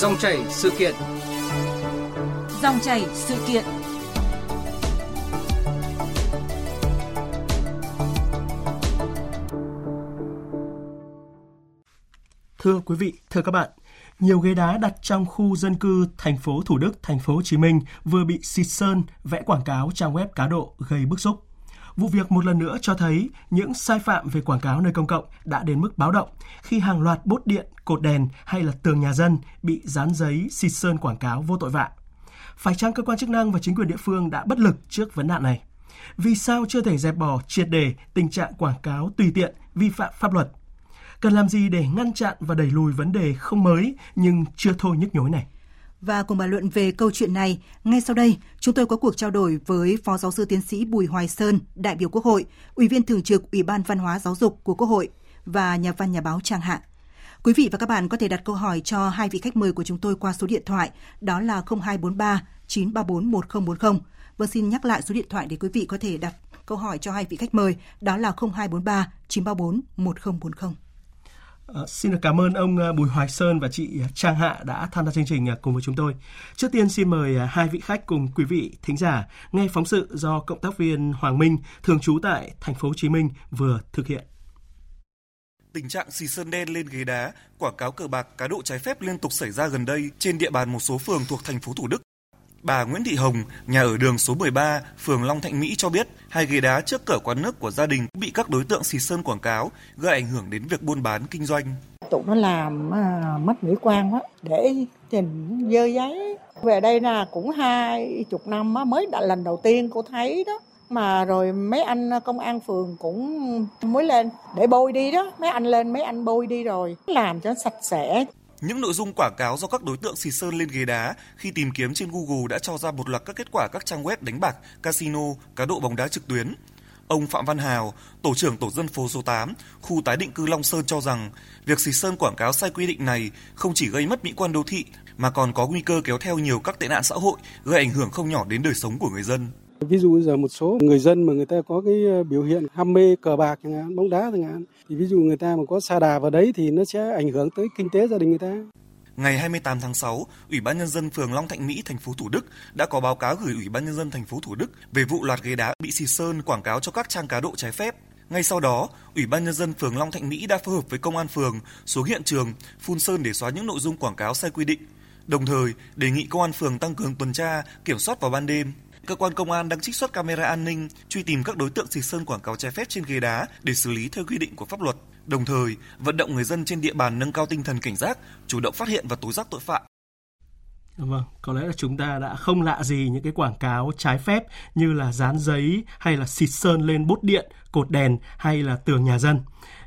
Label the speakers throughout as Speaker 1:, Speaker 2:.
Speaker 1: Dòng chảy sự kiện.
Speaker 2: Dòng chảy sự kiện.
Speaker 3: Thưa quý vị, thưa các bạn, nhiều ghế đá đặt trong khu dân cư thành phố Thủ Đức, thành phố Hồ Chí Minh vừa bị xịt sơn vẽ quảng cáo trang web cá độ gây bức xúc. Vụ việc một lần nữa cho thấy những sai phạm về quảng cáo nơi công cộng đã đến mức báo động khi hàng loạt bốt điện, cột đèn hay là tường nhà dân bị dán giấy xịt sơn quảng cáo vô tội vạ. Phải chăng cơ quan chức năng và chính quyền địa phương đã bất lực trước vấn nạn này? Vì sao chưa thể dẹp bỏ triệt đề tình trạng quảng cáo tùy tiện, vi phạm pháp luật? Cần làm gì để ngăn chặn và đẩy lùi vấn đề không mới nhưng chưa thôi nhức nhối này?
Speaker 2: Và cùng bàn luận về câu chuyện này, ngay sau đây, chúng tôi có cuộc trao đổi với Phó Giáo sư Tiến sĩ Bùi Hoài Sơn, đại biểu Quốc hội, Ủy viên Thường trực Ủy ban Văn hóa Giáo dục của Quốc hội và nhà văn nhà báo Trang Hạ. Quý vị và các bạn có thể đặt câu hỏi cho hai vị khách mời của chúng tôi qua số điện thoại đó là 0243 934 1040. Vâng xin nhắc lại số điện thoại để quý vị có thể đặt câu hỏi cho hai vị khách mời đó là 0243 934 1040.
Speaker 3: Ờ, xin được cảm ơn ông ờ, Bùi Hoài Sơn và chị ờ, Trang Hạ đã tham gia chương trình cùng với chúng tôi. Trước tiên xin mời hai vị khách cùng quý vị thính giả nghe phóng sự do cộng tác viên Hoàng Minh thường trú tại thành phố Hồ Chí Minh vừa thực hiện.
Speaker 4: Tình trạng xì sơn đen lên ghế đá, quảng cáo cờ bạc, cá độ trái phép liên tục xảy ra gần đây trên địa bàn một số phường thuộc thành phố Thủ Đức. Bà Nguyễn Thị Hồng, nhà ở đường số 13, phường Long Thạnh Mỹ cho biết, hai ghế đá trước cửa quán nước của gia đình bị các đối tượng xì sơn quảng cáo, gây ảnh hưởng đến việc buôn bán kinh doanh.
Speaker 5: Tụi nó làm à, mất mỹ quan quá, để trình dơ giấy. Về đây là cũng hai chục năm mới đã lần đầu tiên cô thấy đó mà rồi mấy anh công an phường cũng mới lên để bôi đi đó mấy anh lên mấy anh bôi đi rồi làm cho sạch sẽ
Speaker 4: những nội dung quảng cáo do các đối tượng xì sơn lên ghế đá khi tìm kiếm trên Google đã cho ra một loạt các kết quả các trang web đánh bạc, casino, cá độ bóng đá trực tuyến. Ông Phạm Văn Hào, tổ trưởng tổ dân phố số 8, khu tái định cư Long Sơn cho rằng, việc xì sơn quảng cáo sai quy định này không chỉ gây mất mỹ quan đô thị mà còn có nguy cơ kéo theo nhiều các tệ nạn xã hội, gây ảnh hưởng không nhỏ đến đời sống của người dân.
Speaker 6: Ví dụ giờ một số người dân mà người ta có cái ờ, biểu hiện ham mê cờ bạc chẳng hạn, bóng đá chẳng hạn, thì ví dụ người ta mà có xa đà vào đấy thì nó sẽ ảnh hưởng tới kinh tế gia đình người ta.
Speaker 4: Ngày 28 tháng 6, Ủy ban nhân dân phường Long Thạnh Mỹ, thành phố Thủ Đức đã có báo cáo gửi Ủy ban nhân dân thành phố Thủ Đức về vụ loạt ghế đá bị xì sơn quảng cáo cho các trang cá độ trái phép. Ngay sau đó, Ủy ban nhân dân phường Long Thạnh Mỹ đã phối hợp với công an phường xuống hiện trường phun sơn để xóa những nội dung quảng cáo sai quy định. Đồng thời, đề nghị công an phường tăng cường tuần tra, kiểm soát vào ban đêm, cơ quan công an đang trích xuất camera an ninh truy tìm các đối tượng xịt sơn quảng cáo trái phép trên ghế đá để xử lý theo quy định của pháp luật. Đồng thời, vận động người dân trên địa bàn nâng cao tinh thần cảnh giác, chủ động phát hiện và tố giác tội phạm.
Speaker 3: Vâng, có lẽ là chúng ta đã không lạ gì những cái quảng cáo trái phép như là dán giấy hay là xịt sơn lên bốt điện, cột đèn hay là tường nhà dân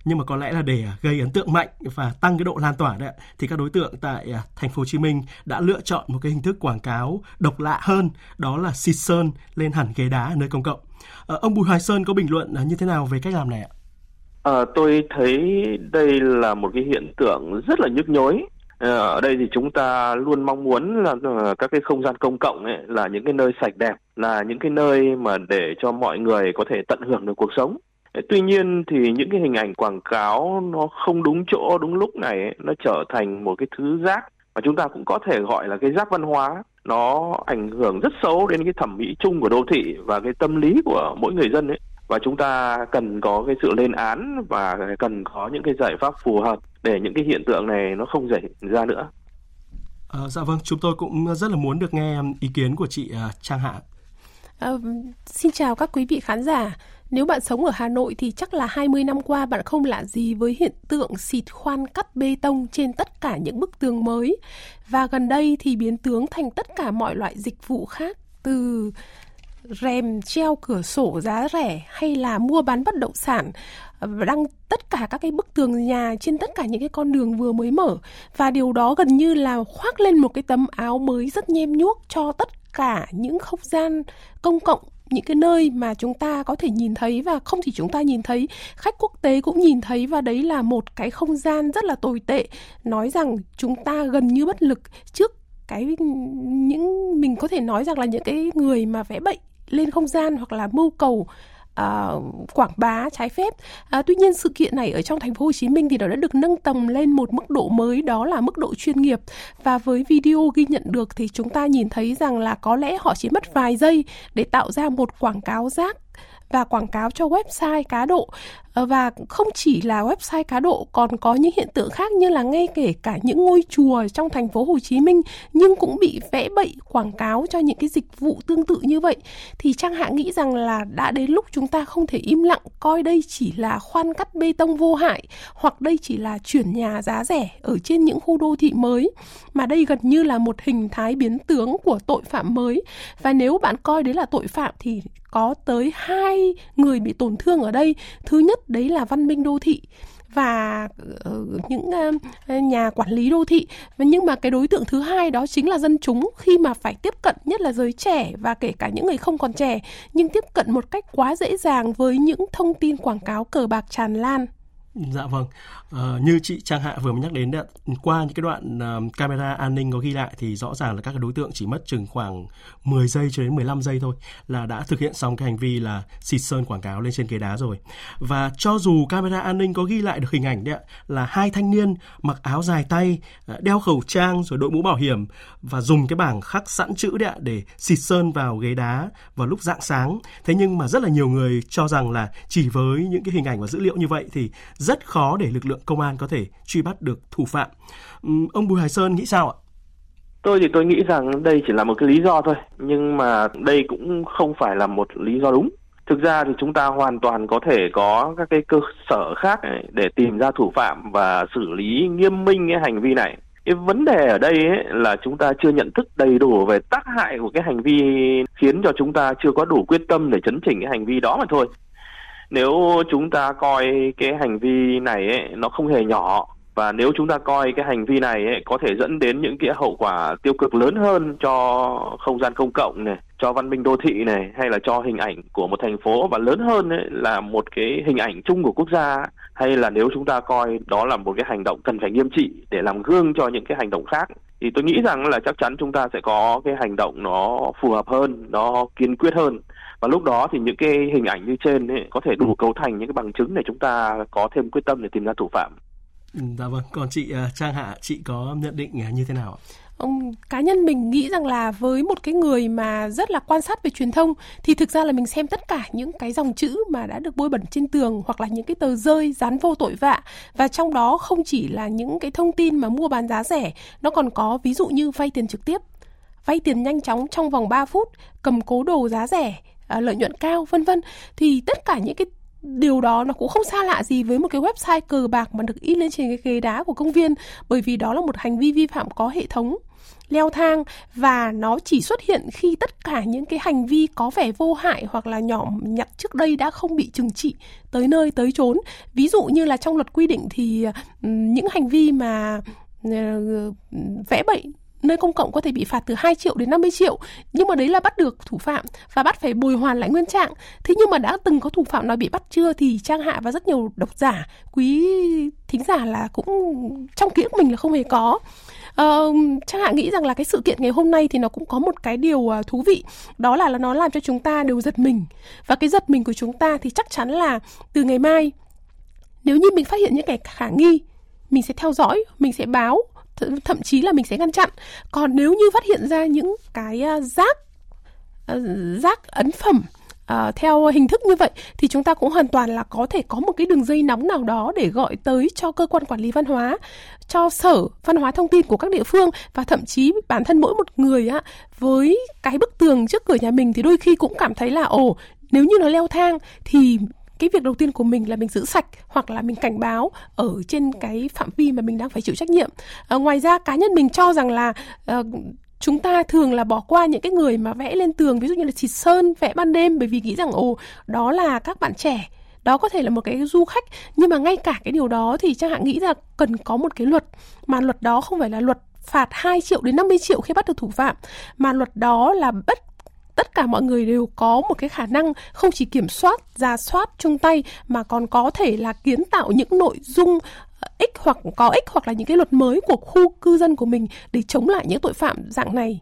Speaker 3: nhưng mà có lẽ là để à, gây ấn tượng mạnh và tăng cái độ lan tỏa đấy thì các đối tượng tại à, thành phố Hồ Chí Minh đã lựa chọn một cái hình thức quảng cáo độc lạ hơn đó là xịt sơn lên hẳn ghế đá ở nơi công cộng. Ờ, ông Bùi Hoài Sơn có bình luận à, như thế nào về cách làm này ạ?
Speaker 7: À, tôi thấy đây là một cái hiện tượng rất là nhức nhối Ờ, ở đây thì chúng ta luôn mong muốn là ờ, các cái không gian công cộng ấy là những cái nơi sạch đẹp là những cái nơi mà để cho mọi người có thể tận hưởng được cuộc sống. Ờ, tuy nhiên thì những cái hình ảnh quảng cáo nó không đúng chỗ đúng lúc này ấy, nó trở thành một cái thứ rác mà chúng ta cũng có thể gọi là cái rác văn hóa. Nó ảnh hưởng rất xấu đến cái thẩm mỹ chung của đô thị và cái tâm lý của mỗi người dân ấy. Và chúng ta cần có cái sự lên án và cần có những cái giải pháp phù hợp để những cái hiện tượng này nó không xảy ra nữa.
Speaker 3: À, dạ vâng, chúng tôi cũng rất là muốn được nghe ý kiến của chị uh, Trang Hạ.
Speaker 8: À, xin chào các quý vị khán giả. Nếu bạn sống ở Hà Nội thì chắc là 20 năm qua bạn không lạ gì với hiện tượng xịt khoan cắt bê tông trên tất cả những bức tường mới. Và gần đây thì biến tướng thành tất cả mọi loại dịch vụ khác từ rèm treo cửa sổ giá rẻ hay là mua bán bất động sản Ờ, đăng tất cả các cái bức tường nhà trên tất cả những cái con đường vừa mới mở. Và điều đó gần như là khoác lên một cái tấm áo mới rất nhem nhuốc cho tất cả những không gian công cộng, những cái nơi mà chúng ta có thể nhìn thấy và không chỉ chúng ta nhìn thấy, khách quốc tế cũng nhìn thấy. Và đấy là một cái không gian rất là tồi tệ. Nói rằng chúng ta gần như bất lực trước cái những, mình có thể nói rằng là những cái người mà vẽ bệnh lên không gian hoặc là mưu cầu uh, quảng bá trái phép. Uh, tuy nhiên sự kiện này ở trong thành phố Hồ Chí Minh thì nó đã được nâng tầm lên một mức độ mới đó là mức độ chuyên nghiệp và với video ghi nhận được thì chúng ta nhìn thấy rằng là có lẽ họ chỉ mất vài giây để tạo ra một quảng cáo rác và quảng cáo cho website cá độ Ờ, và không chỉ là website cá độ, còn có những hiện tượng khác như là ngay kể cả những ngôi chùa trong thành phố Hồ Chí Minh, nhưng cũng bị vẽ bậy, quảng cáo cho những cái dịch vụ tương tự như vậy. Thì Trang Hạ nghĩ rằng là đã đến lúc chúng ta không thể im lặng, coi đây chỉ là khoan cắt bê tông vô hại, hoặc đây chỉ là chuyển nhà giá rẻ ở trên những khu đô thị mới, mà đây gần như là một hình thái biến tướng của tội phạm mới. Và nếu bạn coi đấy là tội phạm thì có tới hai người bị tổn thương ở đây. Thứ nhất đấy là văn minh đô thị và ờ, những ờ, nhà quản lý đô thị. Nhưng mà cái đối tượng thứ hai đó chính là dân chúng khi mà phải tiếp cận nhất là giới trẻ và kể cả những người không còn trẻ, nhưng tiếp cận một cách quá dễ dàng với những thông tin quảng cáo cờ bạc tràn lan.
Speaker 3: Dạ vâng, uh, như chị Trang Hạ vừa mới nhắc đến đấy, qua những cái đoạn uh, camera an ninh có ghi lại thì rõ ràng là các đối tượng chỉ mất chừng khoảng 10 giây cho đến 15 giây thôi là đã thực hiện xong cái hành vi là xịt sơn quảng cáo lên trên ghế đá rồi. Và cho dù camera an ninh có ghi lại được hình ảnh đấy ạ, là hai thanh niên mặc áo dài tay, ờ, đeo khẩu trang rồi đội mũ bảo hiểm và dùng cái bảng khắc sẵn chữ đấy ạ để xịt sơn vào ghế đá vào lúc rạng sáng. Thế nhưng mà rất là nhiều người cho rằng là chỉ với những cái hình ảnh và dữ liệu như vậy thì rất khó để lực lượng công an có thể truy bắt được thủ phạm. Ông Bùi Hải Sơn nghĩ sao ạ?
Speaker 7: Tôi thì tôi nghĩ rằng đây chỉ là một cái lý do thôi, nhưng mà đây cũng không phải là một lý do đúng. Thực ra thì chúng ta hoàn toàn có thể có các cái cơ sở khác để tìm ra thủ phạm và xử lý nghiêm minh cái hành vi này. Cái vấn đề ở đây ấy là chúng ta chưa nhận thức đầy đủ về tác hại của cái hành vi khiến cho chúng ta chưa có đủ quyết tâm để chấn chỉnh cái hành vi đó mà thôi nếu chúng ta coi cái hành vi này ấy, nó không hề nhỏ và nếu chúng ta coi cái hành vi này ấy, có thể dẫn đến những cái hậu quả tiêu cực lớn hơn cho không gian công cộng này cho văn minh đô thị này hay là cho hình ảnh của một thành phố và lớn hơn ấy, là một cái hình ảnh chung của quốc gia hay là nếu chúng ta coi đó là một cái hành động cần phải nghiêm trị để làm gương cho những cái hành động khác thì tôi nghĩ rằng là chắc chắn chúng ta sẽ có cái hành động nó phù hợp hơn nó kiên quyết hơn và lúc đó thì những cái hình ảnh như trên ấy, có thể đủ cấu thành những cái bằng chứng để chúng ta có thêm quyết tâm để tìm ra thủ phạm.
Speaker 3: Ừ, dạ vâng, còn chị uh, Trang Hạ, chị có nhận định uh, như thế nào ạ?
Speaker 8: ông cá nhân mình nghĩ rằng là với một cái người mà rất là quan sát về truyền thông thì thực ra là mình xem tất cả những cái dòng chữ mà đã được bôi bẩn trên tường hoặc là những cái tờ rơi dán vô tội vạ và trong đó không chỉ là những cái thông tin mà mua bán giá rẻ nó còn có ví dụ như vay tiền trực tiếp vay tiền nhanh chóng trong vòng 3 phút cầm cố đồ giá rẻ À, lợi nhuận cao vân vân. Thì tất cả những cái điều đó nó cũng không xa lạ gì với một cái website cờ bạc mà được in lên trên cái ghế đá của công viên bởi vì đó là một hành vi vi phạm có hệ thống leo thang và nó chỉ xuất hiện khi tất cả những cái hành vi có vẻ vô hại hoặc là nhỏ nhặt trước đây đã không bị trừng trị tới nơi tới chốn. Ví dụ như là trong luật quy định thì những hành vi mà ờ, vẽ bậy nơi công cộng có thể bị phạt từ 2 triệu đến 50 triệu. Nhưng mà đấy là bắt được thủ phạm và bắt phải bồi hoàn lại nguyên trạng. Thế nhưng mà đã từng có thủ phạm nào bị bắt chưa thì trang hạ và rất nhiều độc giả quý thính giả là cũng trong ký ức mình là không hề có. Uh, Trang Hạ nghĩ rằng là cái sự kiện ngày hôm nay thì nó cũng có một cái điều uh, thú vị. Đó là nó làm cho chúng ta đều giật mình. Và cái giật mình của chúng ta thì chắc chắn là từ ngày mai nếu như mình phát hiện những kẻ khả nghi mình sẽ theo dõi mình sẽ báo th- thậm chí là mình sẽ ngăn chặn. Còn nếu như phát hiện ra những cái uh, rác uh, rác ấn phẩm uh, theo hình thức như vậy thì chúng ta cũng hoàn toàn là có thể có một cái đường dây nóng nào đó để gọi tới cho cơ quan quản lý văn hóa cho sở văn hóa thông tin của các địa phương và thậm chí bản thân mỗi một người á với cái bức tường trước cửa nhà mình thì đôi khi cũng cảm thấy là ồ nếu như nó leo thang thì cái việc đầu tiên của mình là mình giữ sạch hoặc là mình cảnh báo ở trên cái phạm vi mà mình đang phải chịu trách nhiệm. À, ngoài ra cá nhân mình cho rằng là uh, chúng ta thường là bỏ qua những cái người mà vẽ lên tường ví dụ như là xịt sơn vẽ ban đêm bởi vì nghĩ rằng ồ đó là các bạn trẻ đó có thể là một cái du khách. Nhưng mà ngay cả cái điều đó thì chẳng hạn nghĩ là cần có một cái luật mà luật đó không phải là luật phạt 2 triệu đến 50 triệu khi bắt được thủ phạm mà luật đó là bất tất cả mọi người đều có một cái khả năng không chỉ kiểm soát, ra soát chung tay mà còn có thể là kiến tạo những nội dung ờ, ích hoặc có ích hoặc là những cái luật mới của khu cư dân của mình để chống lại những tội phạm dạng này.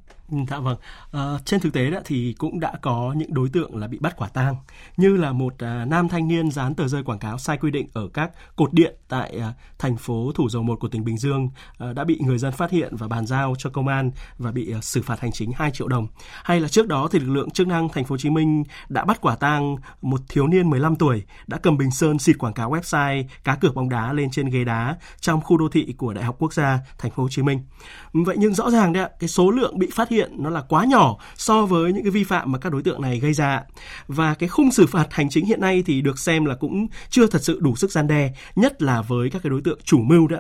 Speaker 3: Dạ vâng. À, trên thực tế đó thì cũng đã có những đối tượng là bị bắt quả tang như là một à, nam thanh niên dán tờ rơi quảng cáo sai quy định ở các cột điện tại à, thành phố Thủ Dầu Một của tỉnh Bình Dương à, đã bị người dân phát hiện và bàn giao cho công an và bị à, xử phạt hành chính 2 triệu đồng. Hay là trước đó thì lực lượng chức năng thành phố Hồ Chí Minh đã bắt quả tang một thiếu niên 15 tuổi đã cầm bình sơn xịt quảng cáo website cá cược bóng đá lên trên ghế đá trong khu đô thị của Đại học Quốc gia thành phố Hồ Chí Minh. Vậy nhưng rõ ràng đấy cái số lượng bị phát hiện nó là quá nhỏ so với những cái vi phạm mà các đối tượng này gây ra. Và cái khung xử phạt hành chính hiện nay thì được xem là cũng chưa thật sự đủ sức gian đe, nhất là với các cái đối tượng chủ mưu đó.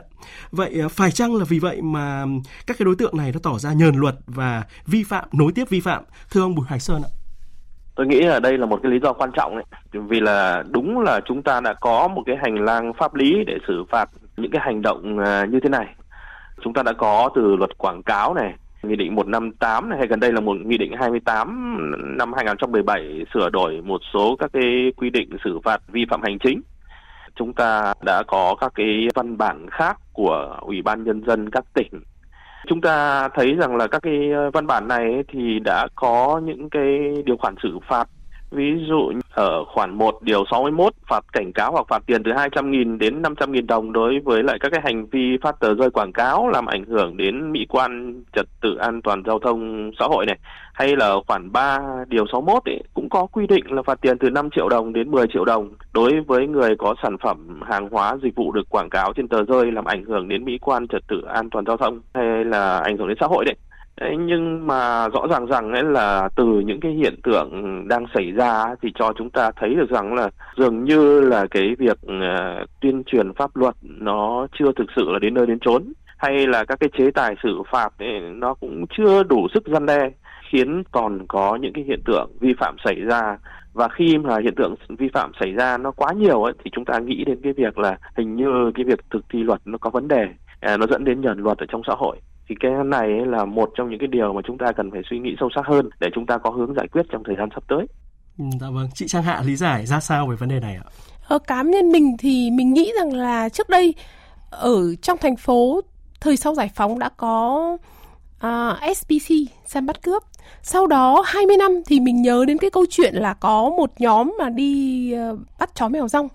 Speaker 3: Vậy ờ, phải chăng là vì vậy mà các cái đối tượng này nó tỏ ra nhờn luật và vi phạm, nối tiếp vi phạm? Thưa ông Bùi Hải Sơn ạ.
Speaker 7: Tôi nghĩ là đây là một cái lý do quan trọng đấy. Vì là đúng là chúng ta đã có một cái hành lang pháp lý để xử phạt những cái hành động ờ, như thế này. Chúng ta đã có từ luật quảng cáo này Nghị định 158 này, hay gần đây là một Nghị định 28 năm 2017 sửa đổi một số các cái quy định xử phạt vi phạm hành chính. Chúng ta đã có các cái văn bản khác của Ủy ban Nhân dân các tỉnh. Chúng ta thấy rằng là các cái văn bản này thì đã có những cái điều khoản xử phạt Ví dụ ở khoản 1 điều 61 phạt cảnh cáo hoặc phạt tiền từ 200.000 đến 500.000 đồng đối với lại các cái hành vi phát tờ rơi quảng cáo làm ảnh hưởng đến mỹ quan trật tự an toàn giao thông xã hội này. Hay là khoản 3 điều 61 ấy, cũng có quy định là phạt tiền từ 5 triệu đồng đến 10 triệu đồng đối với người có sản phẩm hàng hóa dịch vụ được quảng cáo trên tờ rơi làm ảnh hưởng đến mỹ quan trật tự an toàn giao thông hay là ảnh hưởng đến xã hội đấy. Đấy, nhưng mà rõ ràng rằng ấy là từ những cái hiện tượng đang xảy ra thì cho chúng ta thấy được rằng là dường như là cái việc uh, tuyên truyền pháp luật nó chưa thực sự là đến nơi đến chốn hay là các cái chế tài xử phạt ấy, nó cũng chưa đủ sức gian đe khiến còn có những cái hiện tượng vi phạm xảy ra. Và khi mà hiện tượng vi phạm xảy ra nó quá nhiều ấy, thì chúng ta nghĩ đến cái việc là hình như cái việc thực thi luật nó có vấn đề à, nó dẫn đến nhờn luật ở trong xã hội thì cái này là một trong những cái điều mà chúng ta cần phải suy nghĩ sâu sắc hơn để chúng ta có hướng giải quyết trong thời gian sắp tới.
Speaker 3: Ừ, dạ vâng, chị Trang Hạ lý giải ra sao về vấn đề này ạ?
Speaker 8: Ở cá nhân mình thì mình nghĩ rằng là trước đây ở trong thành phố thời sau giải phóng đã có uh, à, SPC xem bắt cướp. Sau đó 20 năm thì mình nhớ đến cái câu chuyện là có một nhóm mà đi uh, bắt chó mèo rong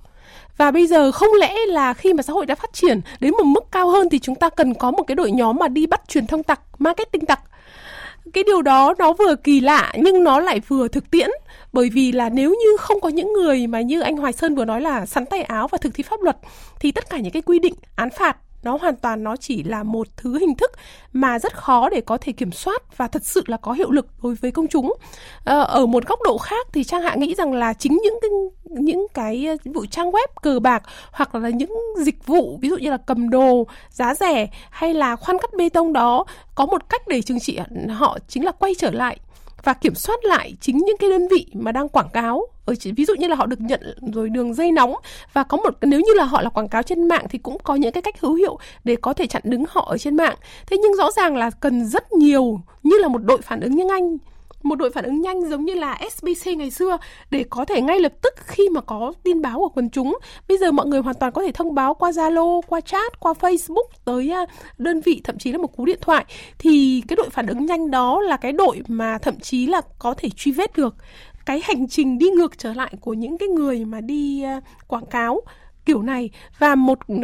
Speaker 8: và bây giờ không lẽ là khi mà xã hội đã phát triển đến một mức cao hơn thì chúng ta cần có một cái đội nhóm mà đi bắt truyền thông tặc, marketing tặc. Cái điều đó nó vừa kỳ lạ nhưng nó lại vừa thực tiễn bởi vì là nếu như không có những người mà như anh Hoài Sơn vừa nói là sắn tay áo và thực thi pháp luật thì tất cả những cái quy định án phạt nó hoàn toàn nó chỉ là một thứ hình thức mà rất khó để có thể kiểm soát và thật sự là có hiệu lực đối với công chúng. Ờ, ở một góc độ khác thì trang hạ nghĩ rằng là chính những cái những cái ờ, vụ trang web cờ bạc hoặc là những dịch vụ, ví dụ như là cầm đồ, giá rẻ hay là khoan cắt bê tông đó có một cách để trừng trị, họ chính là quay trở lại và kiểm soát lại chính những cái đơn vị mà đang quảng cáo. Ở ví dụ như là họ được nhận rồi đường dây nóng và có một, nếu như là họ là quảng cáo trên mạng thì cũng có những cái cách hữu hiệu để có thể chặn đứng họ ở trên mạng. Thế nhưng rõ ràng là cần rất nhiều, như là một đội phản ứng như anh một đội phản ứng nhanh giống như là SBC ngày xưa để có thể ngay lập tức khi mà có tin báo của quần chúng. Bây giờ mọi người hoàn toàn có thể thông báo qua Zalo, qua chat, qua Facebook tới à, đơn vị thậm chí là một cú điện thoại. Thì cái đội phản ứng nhanh đó là cái đội mà thậm chí là có thể truy vết được cái hành trình đi ngược trở lại của những cái người mà đi à, quảng cáo kiểu này. Và một uh,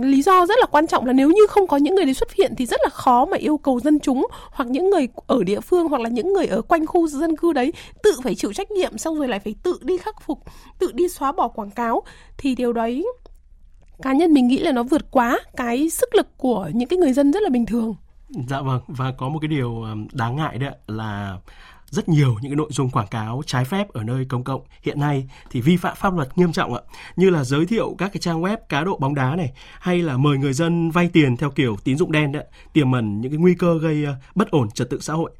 Speaker 8: lý do rất là quan trọng là nếu như không có những người đấy xuất hiện thì rất là khó mà yêu cầu dân chúng hoặc những người ở địa phương hoặc là những người ở quanh khu dân cư đấy tự phải chịu trách nhiệm xong rồi lại phải tự đi khắc phục tự đi xóa bỏ quảng cáo. Thì điều đấy cá nhân mình nghĩ là nó vượt quá cái sức lực của những cái người dân rất là bình thường.
Speaker 3: Dạ vâng và có một cái điều ờ, đáng ngại đấy là rất nhiều những cái nội dung quảng cáo trái phép ở nơi công cộng. Hiện nay thì vi phạm pháp luật nghiêm trọng ạ. Như là giới thiệu các cái trang web cá độ bóng đá này hay là mời người dân vay tiền theo kiểu tín dụng đen đấy tiềm ẩn những cái nguy cơ gây ờ, bất ổn trật tự xã hội.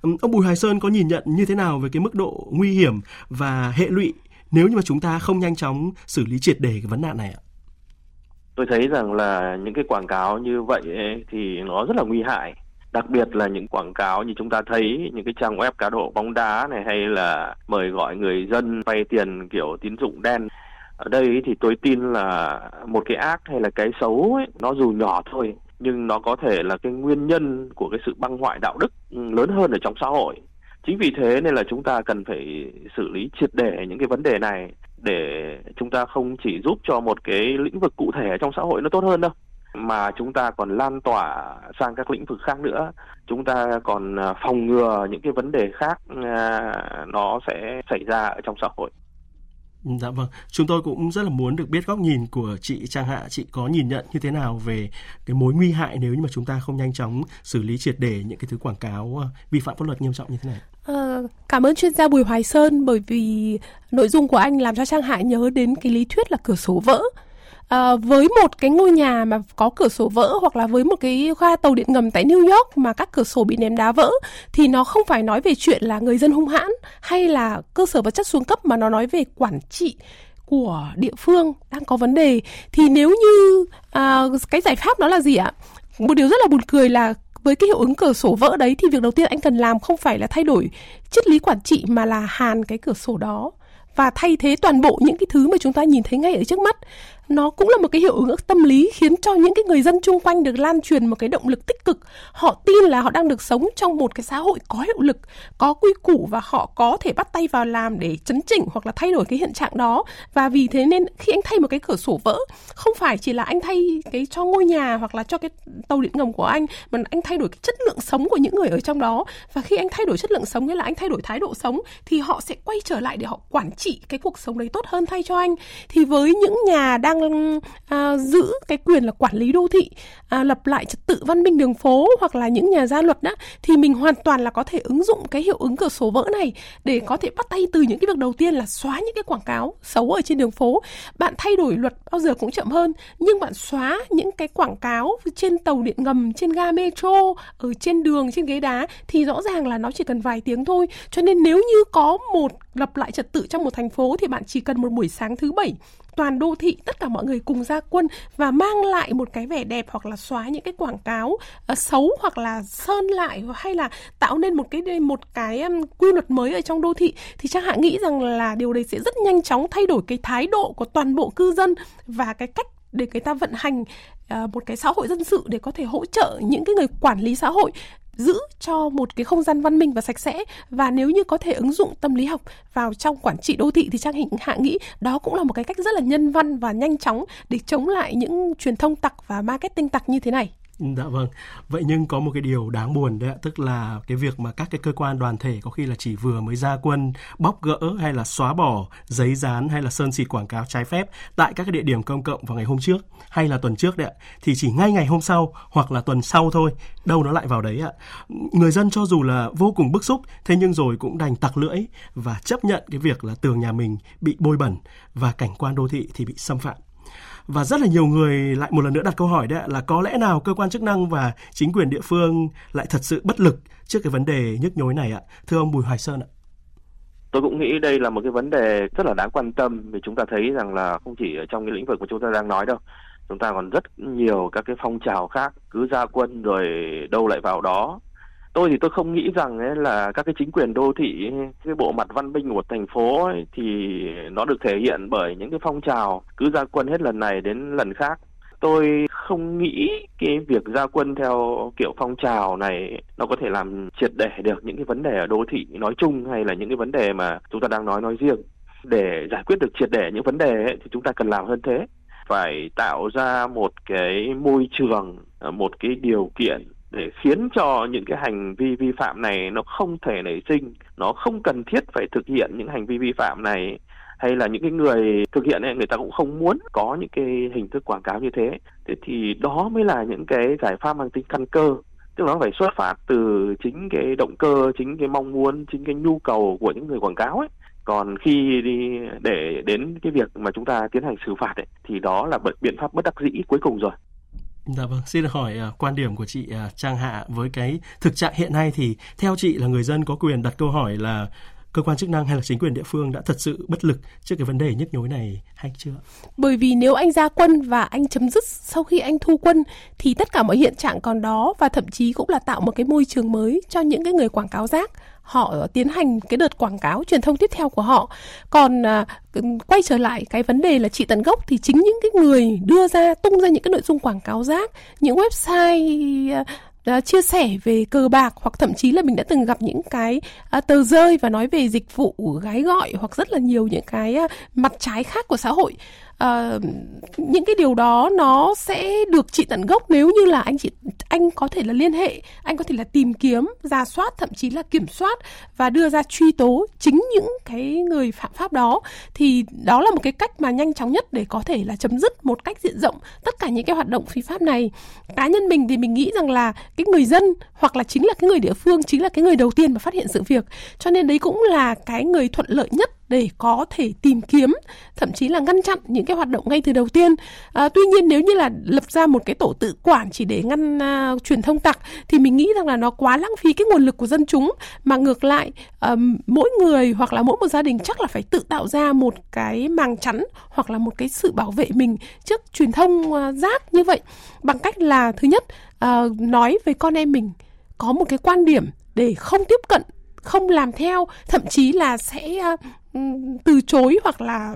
Speaker 3: Ông Bùi Hoài Sơn có nhìn nhận như thế nào về cái mức độ nguy hiểm và hệ lụy nếu như mà chúng ta không nhanh chóng xử lý triệt đề cái vấn nạn này ạ?
Speaker 7: Tôi thấy rằng là những cái quảng cáo như vậy ấy, thì nó rất là nguy hại đặc biệt là những quảng cáo như chúng ta thấy những cái trang web cá độ bóng đá này hay là mời gọi người dân vay tiền kiểu tín dụng đen. Ở đây thì tôi tin là một cái ác hay là cái xấu ấy, nó dù nhỏ thôi nhưng nó có thể là cái nguyên nhân của cái sự băng hoại đạo đức ừ, lớn hơn ở trong xã hội. Chính vì thế nên là chúng ta cần phải xử lý triệt để những cái vấn đề này để chúng ta không chỉ giúp cho một cái lĩnh vực cụ thể trong xã hội nó tốt hơn đâu mà chúng ta còn lan tỏa sang các lĩnh vực khác nữa. Chúng ta còn à, phòng ngừa những cái vấn đề khác à, nó sẽ xảy ra ở trong xã hội.
Speaker 3: Dạ vâng, chúng tôi cũng rất là muốn được biết góc nhìn của chị Trang Hạ, chị có nhìn nhận như thế nào về cái mối nguy hại nếu như mà chúng ta không nhanh chóng xử lý triệt để những cái thứ quảng cáo à, vi phạm pháp luật nghiêm trọng như thế này?
Speaker 8: À, cảm ơn chuyên gia Bùi Hoài Sơn bởi vì nội dung của anh làm cho Trang Hạ nhớ đến cái lý thuyết là cửa sổ vỡ à, với một cái ngôi nhà mà có cửa sổ vỡ hoặc là với một cái ga tàu điện ngầm tại New York mà các cửa sổ bị ném đá vỡ thì nó không phải nói về chuyện là người dân hung hãn hay là cơ sở vật chất xuống cấp mà nó nói về quản trị của địa phương đang có vấn đề. Thì nếu như à, cái giải pháp đó là gì ạ? Một điều rất là buồn cười là với cái hiệu ứng cửa sổ vỡ đấy thì việc đầu tiên anh cần làm không phải là thay đổi triết lý quản trị mà là hàn cái cửa sổ đó và thay thế toàn bộ những cái thứ mà chúng ta nhìn thấy ngay ở trước mắt nó cũng là một cái hiệu ứng tâm lý khiến cho những cái người dân chung quanh được lan truyền một cái động lực tích cực. Họ tin là họ đang được sống trong một cái xã hội có hiệu lực, có quy củ và họ có thể bắt tay vào làm để chấn chỉnh hoặc là thay đổi cái hiện trạng đó. Và vì thế nên khi anh thay một cái cửa sổ vỡ, không phải chỉ là anh thay cái cho ngôi nhà hoặc là cho cái tàu điện ngầm của anh, mà anh thay đổi cái chất lượng sống của những người ở trong đó. Và khi anh thay đổi chất lượng sống nghĩa là anh thay đổi thái độ sống, thì họ sẽ quay trở lại để họ quản trị cái cuộc sống đấy tốt hơn thay cho anh. Thì với những nhà đang đang à, giữ cái quyền là quản lý đô thị à, lập lại trật tự văn minh đường phố hoặc là những nhà gia luật đó thì mình hoàn toàn là có thể ứng dụng cái hiệu ứng cửa sổ vỡ này để có thể bắt tay từ những cái việc đầu tiên là xóa những cái quảng cáo xấu ở trên đường phố. Bạn thay đổi luật bao giờ cũng chậm hơn nhưng bạn xóa những cái quảng cáo trên tàu điện ngầm trên ga metro ở trên đường trên ghế đá thì rõ ràng là nó chỉ cần vài tiếng thôi. Cho nên nếu như có một lập lại trật tự trong một thành phố thì bạn chỉ cần một buổi sáng thứ bảy toàn đô thị tất cả mọi người cùng ra quân và mang lại một cái vẻ đẹp hoặc là xóa những cái quảng cáo uh, xấu hoặc là sơn lại hay là tạo nên một cái một cái um, quy luật mới ở trong đô thị thì chắc hạ nghĩ rằng là điều đấy sẽ rất nhanh chóng thay đổi cái thái độ của toàn bộ cư dân và cái cách để người ta vận hành ờ, một cái xã hội dân sự để có thể hỗ trợ những cái người quản lý xã hội giữ cho một cái không gian văn minh và sạch sẽ và nếu như có thể ứng dụng tâm lý học vào trong quản trị đô thị thì trang hình hạ nghĩ đó cũng là một cái cách rất là nhân văn và nhanh chóng để chống lại những truyền thông tặc và marketing tặc như thế này.
Speaker 3: Dạ vâng. Vậy nhưng có một cái điều đáng buồn đấy ạ, tức là cái việc mà các cái cơ quan đoàn thể có khi là chỉ vừa mới ra quân bóc gỡ hay là xóa bỏ giấy dán hay là sơn xịt quảng cáo trái phép tại các cái địa điểm công cộng vào ngày hôm trước hay là tuần trước đấy ạ, thì chỉ ngay ngày hôm sau hoặc là tuần sau thôi, đâu nó lại vào đấy ạ. Người dân cho dù là vô cùng bức xúc, thế nhưng rồi cũng đành tặc lưỡi và chấp nhận cái việc là tường nhà mình bị bôi bẩn và cảnh quan đô thị thì bị xâm phạm và rất là nhiều người lại một lần nữa đặt câu hỏi đấy là có lẽ nào cơ quan chức năng và chính quyền địa phương lại thật sự bất lực trước cái vấn đề nhức nhối này ạ? Thưa ông Bùi Hoài Sơn ạ.
Speaker 7: Tôi cũng nghĩ đây là một cái vấn đề rất là đáng quan tâm vì chúng ta thấy rằng là không chỉ ở trong cái lĩnh vực mà chúng ta đang nói đâu, chúng ta còn rất nhiều các cái phong trào khác, cứ ra quân rồi đâu lại vào đó tôi thì tôi không nghĩ rằng ấy là các cái chính quyền đô thị cái bộ mặt văn minh của thành phố ấy, thì nó được thể hiện bởi những cái phong trào cứ ra quân hết lần này đến lần khác. Tôi không nghĩ cái việc ra quân theo kiểu phong trào này nó có thể làm triệt để được những cái vấn đề ở đô thị nói chung hay là những cái vấn đề mà chúng ta đang nói nói riêng. Để giải quyết được triệt để những vấn đề ấy, thì chúng ta cần làm hơn thế. Phải tạo ra một cái môi trường một cái điều kiện để khiến cho những cái hành vi vi phạm này nó không thể nảy sinh nó không cần thiết phải thực hiện những hành vi vi phạm này hay là những cái người thực hiện này người ta cũng không muốn có những cái hình thức quảng cáo như thế. Thế thì đó mới là những cái giải pháp mang tính căn cơ. Tức là nó phải xuất phát từ chính cái động cơ chính cái mong muốn chính cái nhu cầu của những người quảng cáo ấy. Còn khi đi để đến cái việc mà chúng ta tiến hành xử phạt ấy, thì đó là biện pháp bất đắc dĩ cuối cùng rồi.
Speaker 3: Dạ vâng, xin được hỏi uh, quan điểm của chị uh, Trang Hạ với cái thực trạng hiện nay thì theo chị là người dân có quyền đặt câu hỏi là cơ quan chức năng hay là chính quyền địa phương đã thật sự bất lực trước cái vấn đề nhức nhối này hay chưa?
Speaker 8: Bởi vì nếu anh ra quân và anh chấm dứt sau khi anh thu quân thì tất cả mọi hiện trạng còn đó và thậm chí cũng là tạo một cái môi trường mới cho những cái người quảng cáo rác họ tiến hành cái đợt quảng cáo truyền thông tiếp theo của họ còn à, quay trở lại cái vấn đề là trị tận gốc thì chính những cái người đưa ra tung ra những cái nội dung quảng cáo rác những website à, uh, chia sẻ về cờ bạc hoặc thậm chí là mình đã từng gặp những cái uh, tờ rơi và nói về dịch vụ gái gọi hoặc rất là nhiều những cái uh, mặt trái khác của xã hội uh, những cái điều đó nó sẽ được trị tận gốc nếu như là anh chị anh có thể là liên hệ anh có thể là tìm kiếm ra soát thậm chí là kiểm soát và đưa ra truy tố chính những cái người phạm pháp đó. Thì đó là một cái cách mà nhanh chóng nhất để có thể là chấm dứt một cách diện rộng tất cả những cái hoạt động phi pháp này. Cá nhân mình thì mình nghĩ rằng là cái người dân hoặc là chính là cái người địa phương chính là cái người đầu tiên mà phát hiện sự việc. Cho nên đấy cũng là cái người thuận lợi nhất để có thể tìm kiếm thậm chí là ngăn chặn những cái hoạt động ngay từ đầu tiên. À, tuy nhiên nếu như là lập ra một cái tổ tự quản chỉ để ngăn à, truyền thông tặc thì mình nghĩ rằng là nó quá lãng phí cái nguồn lực của dân chúng. Mà ngược lại à, mỗi người hoặc là mỗi một gia đình chắc là phải tự tạo ra một cái màng chắn hoặc là một cái sự bảo vệ mình trước truyền thông à, rác như vậy. Bằng cách là thứ nhất à, nói với con em mình có một cái quan điểm để không tiếp cận không làm theo thậm chí là sẽ từ chối hoặc là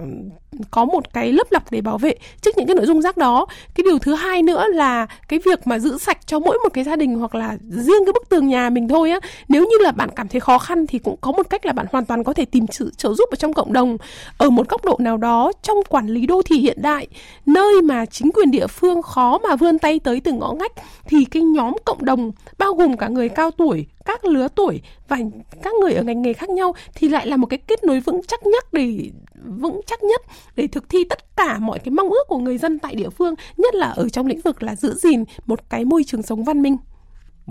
Speaker 8: có một cái lớp lọc để bảo vệ trước những cái nội dung rác đó. Cái điều thứ hai nữa là cái việc mà giữ sạch cho mỗi một cái gia đình hoặc là riêng cái bức tường nhà mình thôi á, nếu như là bạn cảm thấy khó khăn thì cũng có một cách là bạn hoàn toàn có thể tìm sự trợ giúp ở trong cộng đồng. Ở một góc độ nào đó trong quản lý đô thị hiện đại, nơi mà chính quyền địa phương khó mà vươn tay tới từng ngõ ngách, thì cái nhóm cộng đồng, bao gồm cả người cao tuổi, các lứa tuổi và các người ở ngành nghề khác nhau thì lại là một cái kết nối vững chắc nhất để vững chắc nhất để thực thi tất cả mọi cái mong ước của người dân tại địa phương, nhất là ở trong lĩnh vực là giữ gìn một cái môi trường sống văn minh.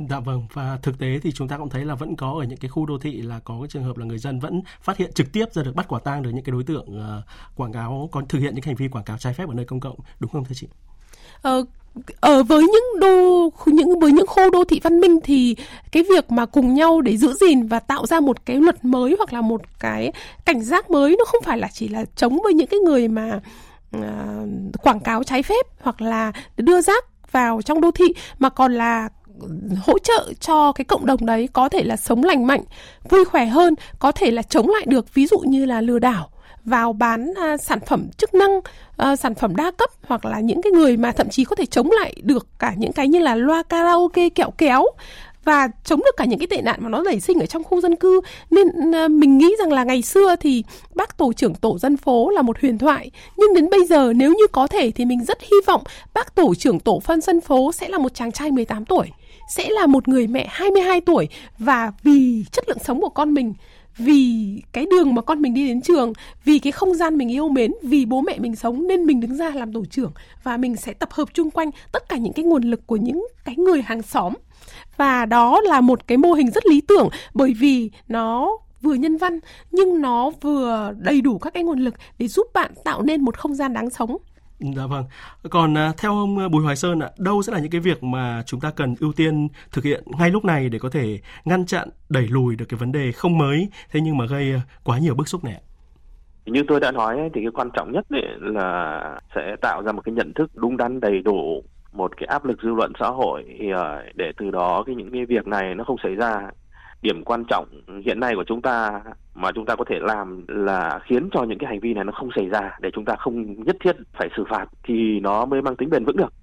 Speaker 3: Dạ vâng và thực tế thì chúng ta cũng thấy là vẫn có ở những cái khu đô thị là có cái trường hợp là người dân vẫn phát hiện trực tiếp ra được bắt quả tang được những cái đối tượng uh, quảng cáo còn thực hiện những hành vi quảng cáo trái phép ở nơi công cộng đúng không thưa chị?
Speaker 8: Ở với những đô những với những khu đô thị văn minh thì cái việc mà cùng nhau để giữ gìn và tạo ra một cái luật mới hoặc là một cái cảnh giác mới nó không phải là chỉ là chống với những cái người mà uh, quảng cáo trái phép hoặc là đưa rác vào trong đô thị mà còn là hỗ trợ cho cái cộng đồng đấy có thể là sống lành mạnh, vui khỏe hơn, có thể là chống lại được ví dụ như là lừa đảo vào bán à, sản phẩm chức năng, à, sản phẩm đa cấp hoặc là những cái người mà thậm chí có thể chống lại được cả những cái như là loa karaoke kẹo kéo và chống được cả những cái tệ nạn mà nó nảy sinh ở trong khu dân cư. Nên à, mình nghĩ rằng là ngày xưa thì bác tổ trưởng tổ dân phố là một huyền thoại. Nhưng đến bây giờ nếu như có thể thì mình rất hy vọng bác tổ trưởng tổ phân dân phố sẽ là một chàng trai 18 tuổi sẽ là một người mẹ 22 tuổi và vì chất lượng sống của con mình vì cái đường mà con mình đi đến trường, vì cái không gian mình yêu mến, vì bố mẹ mình sống nên mình đứng ra làm tổ trưởng và mình sẽ tập hợp chung quanh tất cả những cái nguồn lực của những cái người hàng xóm. Và đó là một cái mô hình rất lý tưởng bởi vì nó vừa nhân văn nhưng nó vừa đầy đủ các cái nguồn lực để giúp bạn tạo nên một không gian đáng sống.
Speaker 3: Dạ vâng. Còn à, theo ông à, Bùi Hoài Sơn ạ, đâu sẽ là những cái việc mà chúng ta cần ưu tiên thực hiện ngay lúc này để có thể ngăn chặn, đẩy lùi được cái vấn đề không mới thế nhưng mà gây à, quá nhiều bức xúc này?
Speaker 7: Như tôi đã nói thì cái quan trọng nhất là sẽ tạo ra một cái nhận thức đúng đắn đầy đủ một cái áp lực dư luận xã hội ờ, để từ đó cái những cái việc này nó không xảy ra điểm quan trọng hiện nay của chúng ta mà chúng ta có thể làm là khiến cho những cái hành vi này nó không xảy ra để chúng ta không nhất thiết phải xử phạt thì nó mới mang tính bền vững được.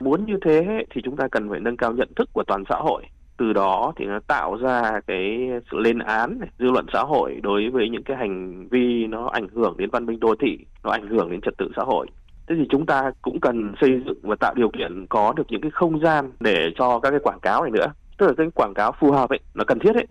Speaker 7: Muốn như thế thì chúng ta cần phải nâng cao nhận thức của toàn xã hội. Từ đó thì nó tạo ra cái sự lên án dư luận xã hội đối với những cái hành vi nó ảnh hưởng đến văn minh đô thị, nó ảnh hưởng đến trật tự xã hội. Thế thì chúng ta cũng cần xây dựng và tạo điều kiện có được những cái không gian để cho các cái quảng cáo này nữa tức là cái quảng cáo phù hợp ấy, nó cần thiết ấy.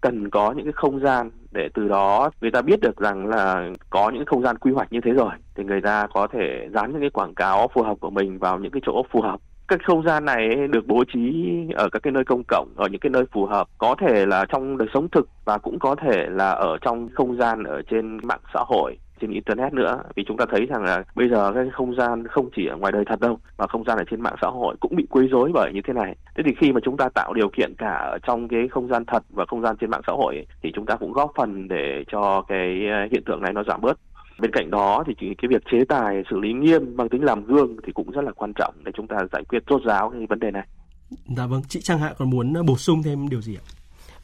Speaker 7: Cần có những cái không gian để từ đó người ta biết được rằng là có những không gian quy hoạch như thế rồi, thì người ta có thể dán những cái quảng cáo phù hợp của mình vào những cái chỗ phù hợp. Các không gian này được bố trí ở các cái nơi công cộng, ở những cái nơi phù hợp, có thể là trong đời sống thực và cũng có thể là ở trong không gian ở trên mạng xã hội trên internet nữa. Vì chúng ta thấy rằng là bây giờ cái không gian không chỉ ở ngoài đời thật đâu mà không gian ở trên mạng xã hội cũng bị quấy rối bởi như thế này. Thế thì khi mà chúng ta tạo điều kiện cả ở trong cái không gian thật và không gian trên mạng xã hội thì chúng ta cũng góp phần để cho cái ờ, hiện tượng này nó giảm bớt. Bên cạnh đó thì cái việc chế tài xử lý nghiêm mang tính làm gương thì cũng rất là quan trọng để chúng ta giải quyết rốt ráo cái vấn đề này.
Speaker 3: Dạ vâng, chị Trang Hạ còn muốn bổ sung thêm điều gì ạ?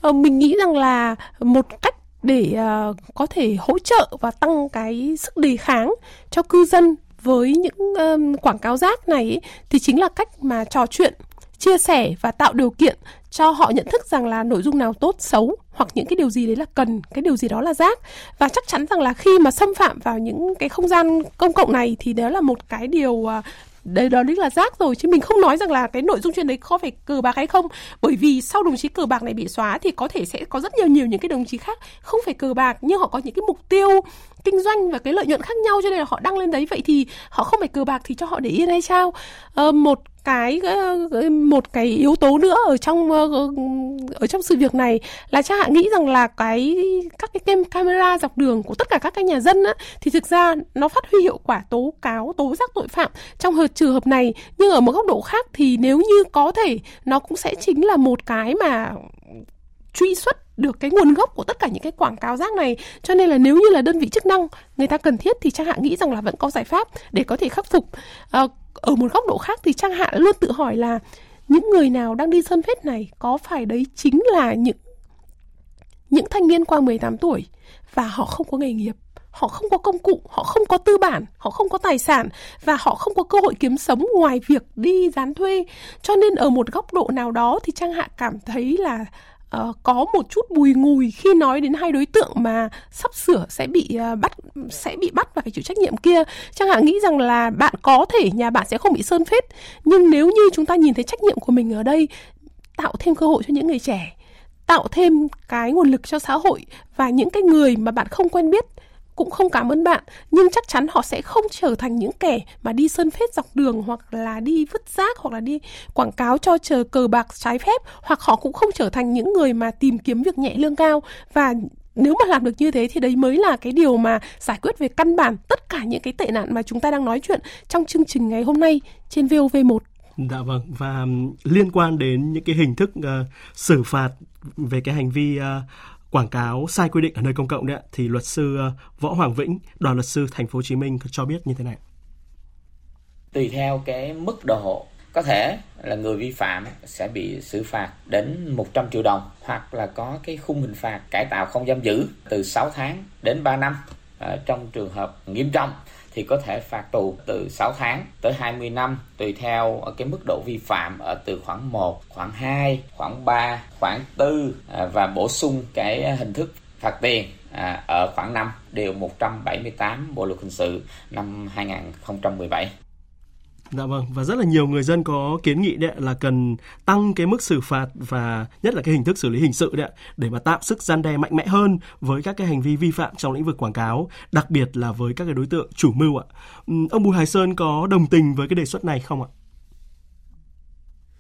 Speaker 8: Ờ, mình nghĩ rằng là một cách để uh, có thể hỗ trợ và tăng cái sức đề kháng cho cư dân với những um, quảng cáo rác này ấy, thì chính là cách mà trò chuyện chia sẻ và tạo điều kiện cho họ nhận thức rằng là nội dung nào tốt xấu hoặc những cái điều gì đấy là cần cái điều gì đó là rác. Và chắc chắn rằng là khi mà xâm phạm vào những cái không gian công cộng này thì đó là một cái điều uh, đấy đó là rác rồi chứ mình không nói rằng là cái nội dung chuyện đấy có phải cờ bạc hay không. Bởi vì sau đồng chí cờ bạc này bị xóa thì có thể sẽ có rất nhiều nhiều những cái đồng chí khác không phải cờ bạc nhưng họ có những cái mục tiêu kinh doanh và cái lợi nhuận khác nhau cho nên là họ đăng lên đấy. Vậy thì họ không phải cờ bạc thì cho họ để yên hay sao? À, một cái ờ, ờ, một cái yếu tố nữa ở trong ờ, ở trong sự việc này là cha hạ nghĩ rằng là cái các cái camera dọc đường của tất cả các cái nhà dân á thì thực ra nó phát huy hiệu quả tố cáo tố giác tội phạm trong hợp trường hợp này. Nhưng ở một góc độ khác thì nếu như có thể nó cũng sẽ chính là một cái mà truy xuất được cái nguồn gốc của tất cả những cái quảng cáo rác này. Cho nên là nếu như là đơn vị chức năng người ta cần thiết thì chắc hạ nghĩ rằng là vẫn có giải pháp để có thể khắc phục. À, ở một góc độ khác thì trang hạ luôn tự hỏi là những người nào đang đi sơn phết này có phải đấy chính là những những thanh niên qua 18 tuổi và họ không có nghề nghiệp họ không có công cụ, họ không có tư bản, họ không có tài sản và họ không có cơ hội kiếm sống ngoài việc đi dán thuê. Cho nên ở một góc độ nào đó thì Trang Hạ cảm thấy là uh, có một chút bùi ngùi khi nói đến hai đối tượng mà sắp sửa sẽ bị uh, bắt sẽ bị bắt và phải chịu trách nhiệm kia. Chẳng hạn nghĩ rằng là bạn có thể nhà bạn sẽ không bị sơn phết. Nhưng nếu như chúng ta nhìn thấy trách nhiệm của mình ở đây tạo thêm cơ hội cho những người trẻ tạo thêm cái nguồn lực cho xã hội và những cái người mà bạn không quen biết cũng không cảm ơn bạn nhưng chắc chắn họ sẽ không trở thành những kẻ mà đi sơn phết dọc đường hoặc là đi vứt rác hoặc là đi quảng cáo cho chờ cờ bạc trái phép hoặc họ cũng không trở thành những người mà tìm kiếm việc nhẹ lương cao và nếu mà làm được như thế thì đấy mới là cái điều mà giải quyết về căn bản tất cả những cái tệ nạn mà chúng ta đang nói chuyện trong chương trình ngày hôm nay trên VOV1.
Speaker 3: Dạ vâng và liên quan đến những cái hình thức uh, xử phạt về cái hành vi uh, quảng cáo sai quy định ở nơi công cộng đấy thì luật sư ờ, Võ Hoàng Vĩnh, đoàn luật sư thành phố Hồ Chí Minh cho biết như thế này.
Speaker 1: Tùy theo cái mức độ có thể là người vi phạm sẽ bị xử phạt đến 100 triệu đồng hoặc là có cái khung hình phạt cải tạo không giam giữ từ 6 tháng đến 3 năm ở trong trường hợp nghiêm trọng thì có thể phạt tù từ 6 tháng tới 20 năm tùy theo ở cái mức độ vi phạm ở từ khoảng 1, khoảng 2, khoảng 3, khoảng 4 à, và bổ sung cái hình thức phạt tiền à, ở khoảng 5 điều 178 Bộ luật hình sự năm 2017.
Speaker 3: Dạ vâng và rất là nhiều người dân có kiến nghị đấy là cần tăng cái mức xử phạt và nhất là cái hình thức xử lý hình sự đấy để mà tạo sức gian đe mạnh mẽ hơn với các cái hành vi vi phạm trong lĩnh vực quảng cáo, đặc biệt là với các cái đối tượng chủ mưu ạ. Ông Bùi Hải Sơn có đồng tình với cái đề xuất này không ạ?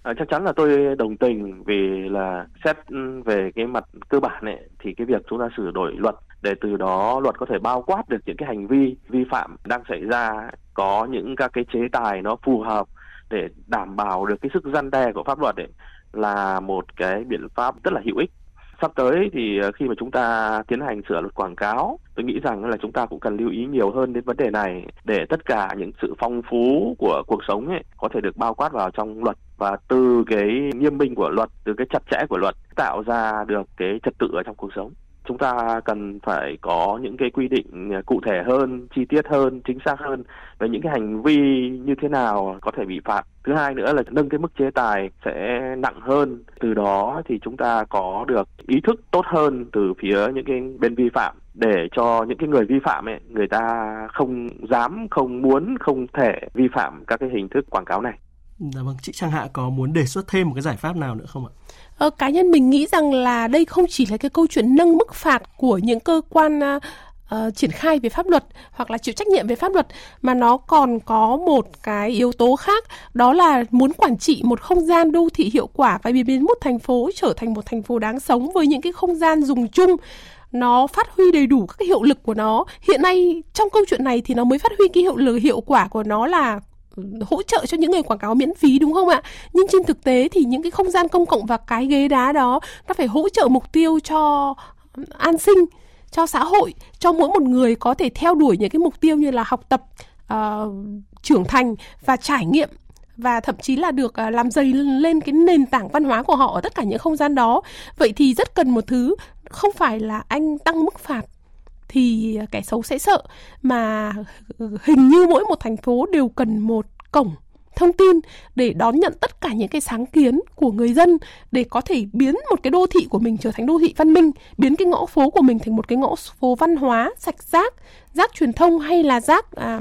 Speaker 7: À, chắc chắn là tôi đồng tình vì là xét về cái mặt cơ bản ấy, thì cái việc chúng ta sửa đổi luật để từ đó luật có thể bao quát được những cái hành vi vi phạm đang xảy ra có những các cái chế tài nó phù hợp để đảm bảo được cái sức gian đe của pháp luật ấy là một cái biện pháp rất là hữu ích sắp tới thì ờ, khi mà chúng ta tiến hành sửa luật quảng cáo, tôi nghĩ rằng là chúng ta cũng cần lưu ý nhiều hơn đến vấn đề này để tất cả những sự phong phú của cuộc sống ấy có thể được bao quát vào trong luật và từ cái nghiêm minh của luật, từ cái chặt chẽ của luật tạo ra được cái trật tự ở trong cuộc sống chúng ta cần phải có những cái quy định à, cụ thể hơn, chi tiết hơn, chính xác hơn về những cái hành vi như thế nào có thể bị phạt. Thứ hai nữa là nâng cái mức chế tài sẽ nặng hơn. Từ đó thì chúng ta có được ý thức tốt hơn từ phía những cái bên vi phạm để cho những cái người vi phạm ấy người ta không dám, không muốn, không thể vi phạm các cái hình thức quảng cáo này.
Speaker 3: Dạ vâng, chị Trang Hạ có muốn đề xuất thêm một cái giải pháp nào nữa không ạ?
Speaker 8: Ờ, cá nhân mình nghĩ rằng là đây không chỉ là cái câu chuyện nâng mức phạt của những cơ quan uh, uh, triển khai về pháp luật hoặc là chịu trách nhiệm về pháp luật mà nó còn có một cái yếu tố khác đó là muốn quản trị một không gian đô thị hiệu quả và biến một thành phố trở thành một thành phố đáng sống với những cái không gian dùng chung. Nó phát huy đầy đủ các cái hiệu lực của nó. Hiện nay trong câu chuyện này thì nó mới phát huy cái hiệu lực hiệu quả của nó là hỗ trợ cho những người quảng cáo miễn phí đúng không ạ? Nhưng trên thực tế thì những cái không gian công cộng và cái ghế đá đó nó phải hỗ trợ mục tiêu cho an sinh, cho xã hội, cho mỗi một người có thể theo đuổi những cái mục tiêu như là học tập, uh, trưởng thành và trải nghiệm và thậm chí là được ờ, làm dày lên cái nền tảng văn hóa của họ ở tất cả những không gian đó. Vậy thì rất cần một thứ không phải là anh tăng mức phạt thì kẻ xấu sẽ sợ. Mà hình như mỗi một thành phố đều cần một cổng thông tin để đón nhận tất cả những cái sáng kiến của người dân để có thể biến một cái đô thị của mình trở thành đô thị văn minh, biến cái ngõ phố của mình thành một cái ngõ phố văn hóa sạch rác, rác truyền thông hay là rác à,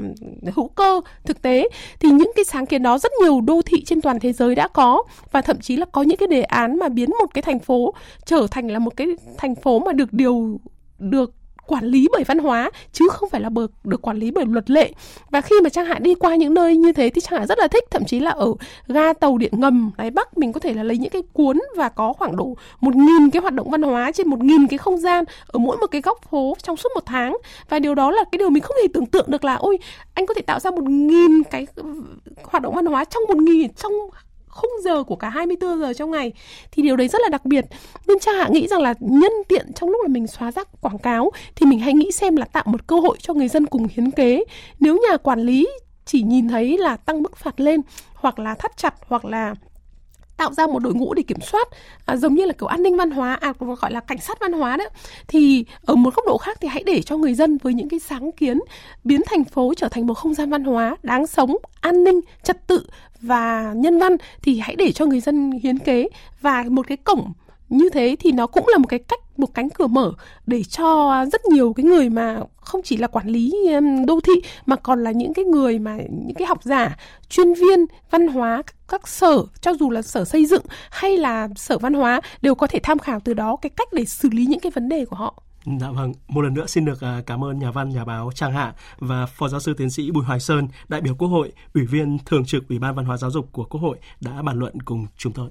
Speaker 8: hữu cơ thực tế. Thì những cái sáng kiến đó rất nhiều đô thị trên toàn thế giới đã có và thậm chí là có những cái đề án mà biến một cái thành phố trở thành là một cái thành phố mà được điều được quản lý bởi văn hóa chứ không phải là bờ, được quản lý bởi luật lệ. Và khi mà trang hạ đi qua những nơi như thế thì trang hạ rất là thích thậm chí là ở ga tàu điện ngầm đáy bắc mình có thể là lấy những cái cuốn và có khoảng độ một nghìn cái hoạt động văn hóa trên một nghìn cái không gian ở mỗi một cái góc phố trong suốt một tháng. Và điều đó là cái điều mình không thể tưởng tượng được là ôi anh có thể tạo ra một nghìn cái hoạt động văn hóa trong một nghìn trong khung giờ của cả 24 giờ trong ngày, thì điều đấy rất là đặc biệt. Nên cha hạ nghĩ rằng là nhân tiện trong lúc là mình xóa rác quảng cáo thì mình hãy nghĩ xem là tạo một cơ hội cho người dân cùng hiến kế. Nếu nhà quản lý chỉ nhìn thấy là tăng mức phạt lên hoặc là thắt chặt hoặc là tạo ra một đội ngũ để kiểm soát à, giống như là kiểu an ninh văn hóa à gọi là cảnh sát văn hóa đó. Thì ở một góc độ khác thì hãy để cho người dân với những cái sáng kiến biến thành phố trở thành một không gian văn hóa đáng sống an ninh trật tự và nhân văn thì hãy để cho người dân hiến kế. Và một cái cổng như thế thì nó cũng là một cái cách một cánh cửa mở để cho rất nhiều cái người mà không chỉ là quản lý đô thị mà còn là những cái người mà những cái học giả chuyên viên văn hóa các sở cho dù là sở xây dựng hay là sở văn hóa đều có thể tham khảo từ đó cái cách để xử lý những cái vấn đề của họ
Speaker 3: Dạ vâng, một lần nữa xin được à, cảm ơn nhà văn, nhà báo Trang Hạ và Phó Giáo sư Tiến sĩ Bùi Hoài Sơn, đại biểu Quốc hội, Ủy viên Thường trực Ủy ban Văn hóa Giáo dục của Quốc hội đã bàn luận cùng chúng tôi.